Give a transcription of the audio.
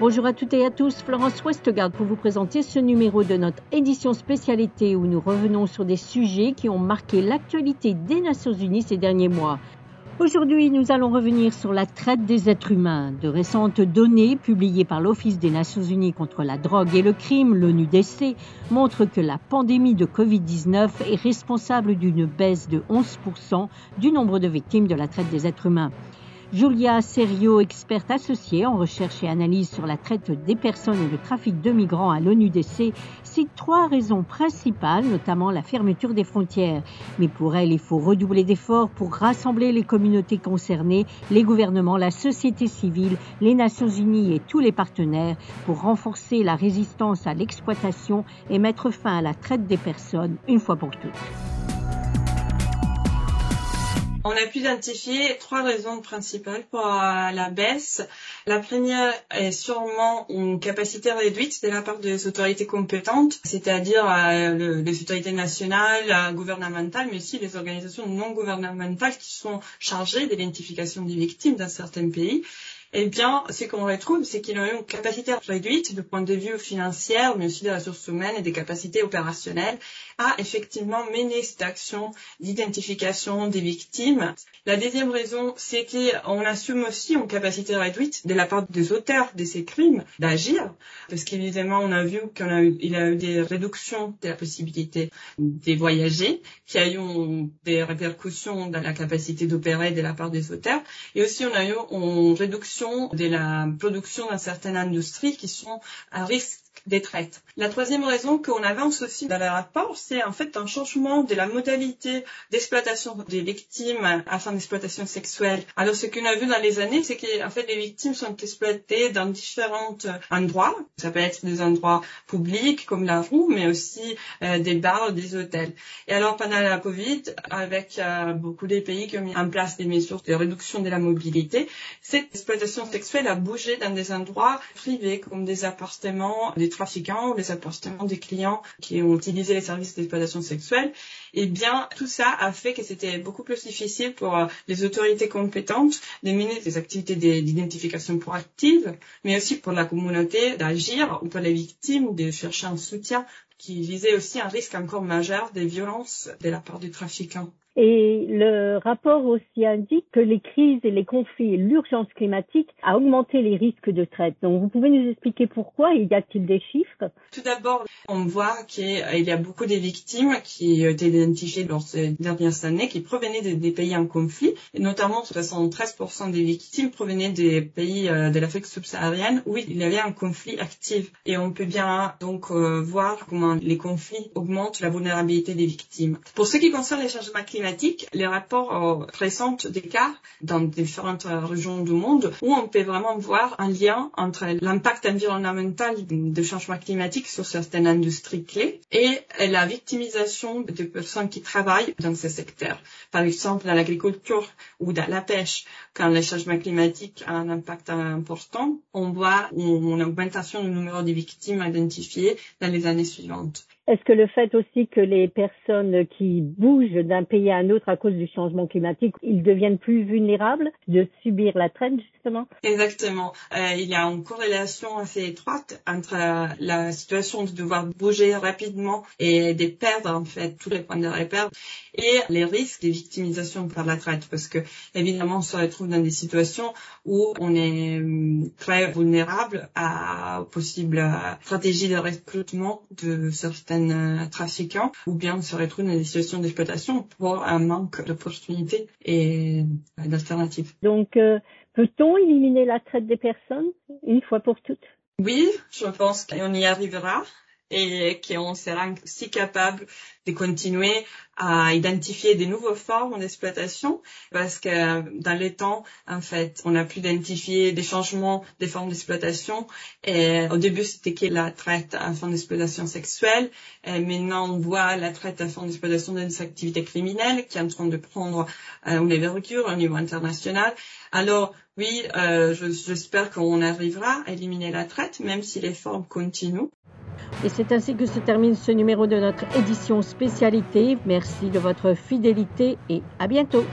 Bonjour à toutes et à tous, Florence Westgard pour vous présenter ce numéro de notre édition spécialité où nous revenons sur des sujets qui ont marqué l'actualité des Nations Unies ces derniers mois. Aujourd'hui, nous allons revenir sur la traite des êtres humains. De récentes données publiées par l'Office des Nations Unies contre la drogue et le crime, l'ONUDC, montrent que la pandémie de Covid-19 est responsable d'une baisse de 11% du nombre de victimes de la traite des êtres humains. Julia Serio, experte associée en recherche et analyse sur la traite des personnes et le trafic de migrants à l'ONUDC, cite trois raisons principales, notamment la fermeture des frontières. Mais pour elle, il faut redoubler d'efforts pour rassembler les communautés concernées, les gouvernements, la société civile, les Nations Unies et tous les partenaires pour renforcer la résistance à l'exploitation et mettre fin à la traite des personnes une fois pour toutes. On a pu identifier trois raisons principales pour la baisse. La première est sûrement une capacité réduite de la part des autorités compétentes, c'est-à-dire euh, les autorités nationales, euh, gouvernementales, mais aussi les organisations non gouvernementales qui sont chargées de l'identification des victimes dans certains pays eh bien, ce qu'on retrouve, c'est qu'ils ont une capacité réduite du point de vue financier, mais aussi des ressources humaines et des capacités opérationnelles à effectivement mener cette action d'identification des victimes. La deuxième raison, c'est qu'on assume aussi une capacité réduite de la part des auteurs de ces crimes d'agir, parce qu'évidemment, on a vu qu'il a, eu, il a eu des réductions de la possibilité de voyager, qu'il y a eu des répercussions dans la capacité d'opérer de la part des auteurs, et aussi on a eu une réduction de la production dans certaines industries qui sont à risque des traites. La troisième raison qu'on avance aussi dans le rapport, c'est en fait un changement de la modalité d'exploitation des victimes afin d'exploitation sexuelle. Alors ce qu'on a vu dans les années, c'est qu'en fait les victimes sont exploitées dans différents endroits. Ça peut être des endroits publics comme la rue, mais aussi euh, des bars, des hôtels. Et alors pendant la Covid, avec euh, beaucoup des pays qui ont mis en place des mesures de réduction de la mobilité, cette exploitation sexuelle a bougé dans des endroits privés comme des appartements, des trafiquants ou les appartements des clients qui ont utilisé les services d'exploitation sexuelle, eh bien, tout ça a fait que c'était beaucoup plus difficile pour euh, les autorités compétentes de mener des activités d'identification proactive, mais aussi pour la communauté d'agir ou pour les victimes de chercher un soutien qui visait aussi un risque encore majeur des violences de la part des trafiquants. Et le rapport aussi indique que les crises et les conflits et l'urgence climatique a augmenté les risques de traite. Donc vous pouvez nous expliquer pourquoi y a-t-il des chiffres? Tout d'abord, on voit qu'il y a beaucoup de victimes qui ont été identifiées dans ces dernières années qui provenaient des pays en conflit, et notamment 73% des victimes provenaient des pays euh, de l'Afrique subsaharienne où il y avait un conflit actif. Et on peut bien donc euh, voir comment les conflits augmentent la vulnérabilité des victimes. Pour ce qui concerne les changements climatiques, les rapports des cas dans différentes régions du monde où on peut vraiment voir un lien entre l'impact environnemental du changement climatique sur certaines industries clés et la victimisation des personnes qui travaillent dans ces secteurs. Par exemple, dans l'agriculture ou dans la pêche, quand le changement climatique a un impact important, on voit une augmentation du nombre de victimes identifiées dans les années suivantes. Est-ce que le fait aussi que les personnes qui bougent d'un pays à un autre à cause du changement climatique, ils deviennent plus vulnérables de subir la traite justement? Exactement. Euh, il y a une corrélation assez étroite entre euh, la situation de devoir bouger rapidement et de perdre en fait tous les points de repère et les risques de victimisation par la traite parce que évidemment on se retrouve dans des situations où on est hum, très vulnérable à possibles stratégies de recrutement de certains trafiquants ou bien on se retrouve dans des situations d'exploitation pour un manque d'opportunités et d'alternatives. Donc euh, peut-on éliminer la traite des personnes une fois pour toutes? Oui, je pense qu'on y arrivera et qu'on sera aussi capable de continuer à identifier des nouvelles formes d'exploitation parce que dans les temps, en fait, on a pu identifier des changements des formes d'exploitation. Et au début, c'était que la traite en forme d'exploitation sexuelle. Et maintenant, on voit la traite en forme d'exploitation des activités criminelles qui est en train de prendre euh, une ouverture au niveau international. Alors, oui, euh, j'espère qu'on arrivera à éliminer la traite, même si les formes continuent. Et c'est ainsi que se termine ce numéro de notre édition spécialité. Merci de votre fidélité et à bientôt.